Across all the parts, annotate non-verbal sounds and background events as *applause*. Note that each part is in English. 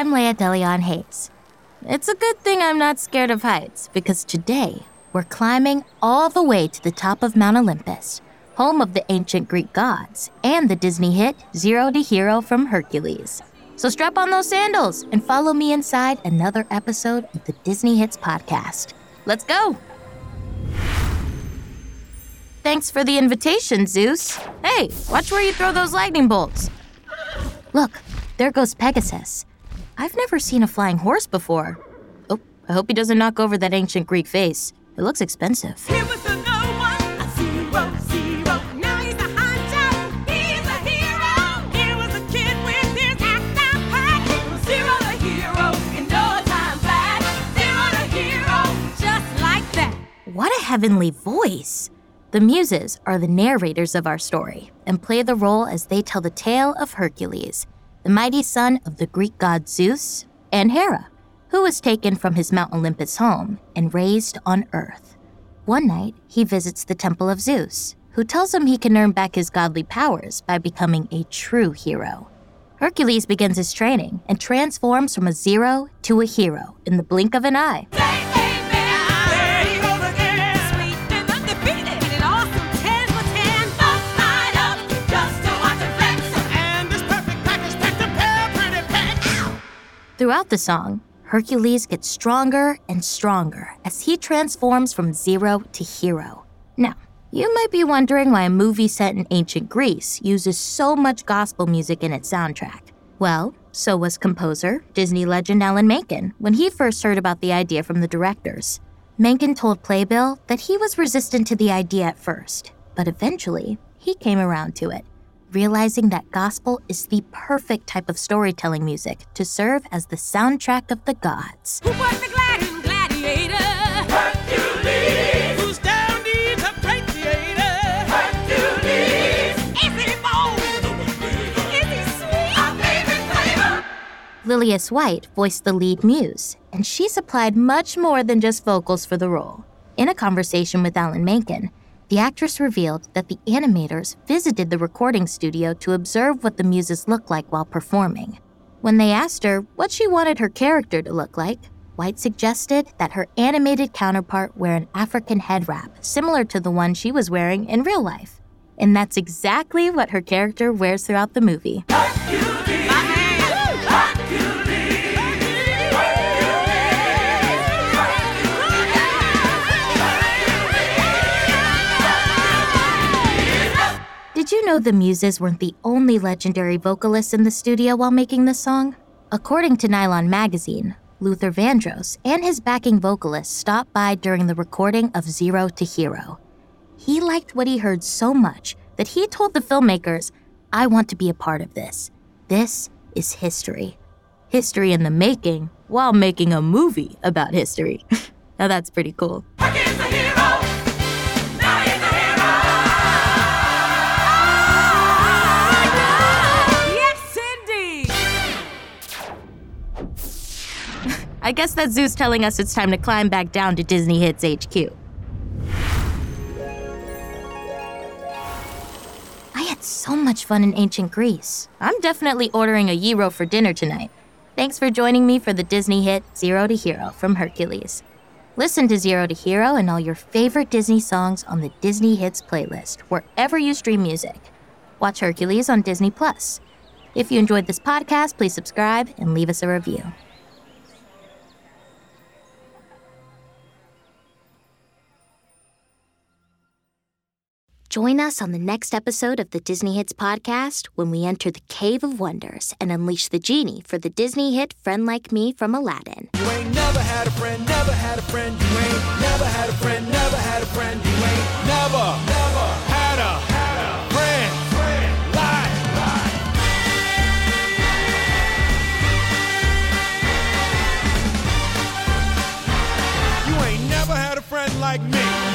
I'm Laya DeLeon Hayes. It's a good thing I'm not scared of heights because today we're climbing all the way to the top of Mount Olympus, home of the ancient Greek gods and the Disney hit Zero to Hero from Hercules. So strap on those sandals and follow me inside another episode of the Disney Hits podcast. Let's go! Thanks for the invitation, Zeus. Hey, watch where you throw those lightning bolts. Look, there goes Pegasus. I've never seen a flying horse before. Oh, I hope he doesn't knock over that ancient Greek vase. It looks expensive. What a heavenly voice! The Muses are the narrators of our story and play the role as they tell the tale of Hercules, the mighty son of the Greek god Zeus and Hera, who was taken from his Mount Olympus home and raised on Earth. One night, he visits the temple of Zeus, who tells him he can earn back his godly powers by becoming a true hero. Hercules begins his training and transforms from a zero to a hero in the blink of an eye. Throughout the song, Hercules gets stronger and stronger as he transforms from zero to hero. Now, you might be wondering why a movie set in ancient Greece uses so much gospel music in its soundtrack. Well, so was composer, Disney legend Alan Menken when he first heard about the idea from the directors. Menken told Playbill that he was resistant to the idea at first, but eventually he came around to it realizing that gospel is the perfect type of storytelling music to serve as the soundtrack of the gods. Lillias White voiced the lead muse, and she supplied much more than just vocals for the role. In a conversation with Alan Menken, the actress revealed that the animators visited the recording studio to observe what the muses looked like while performing. When they asked her what she wanted her character to look like, White suggested that her animated counterpart wear an African head wrap similar to the one she was wearing in real life. And that's exactly what her character wears throughout the movie. Know the Muses weren't the only legendary vocalists in the studio while making this song? According to Nylon Magazine, Luther Vandross and his backing vocalist stopped by during the recording of Zero to Hero. He liked what he heard so much that he told the filmmakers, I want to be a part of this. This is history. History in the making while making a movie about history. *laughs* now that's pretty cool. I guess that's Zeus telling us it's time to climb back down to Disney Hits HQ. I had so much fun in ancient Greece. I'm definitely ordering a gyro for dinner tonight. Thanks for joining me for the Disney hit Zero to Hero from Hercules. Listen to Zero to Hero and all your favorite Disney songs on the Disney Hits playlist wherever you stream music. Watch Hercules on Disney Plus. If you enjoyed this podcast, please subscribe and leave us a review. Join us on the next episode of the Disney Hits podcast when we enter the Cave of Wonders and unleash the genie for the Disney hit Friend Like Me from Aladdin. You ain't never had a friend, never had a friend. You ain't never had a friend, never had a friend. You ain't never, never had a, had a friend. like. You ain't never had a friend like me.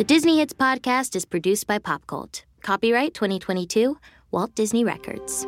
The Disney Hits podcast is produced by Popcult. Copyright 2022, Walt Disney Records.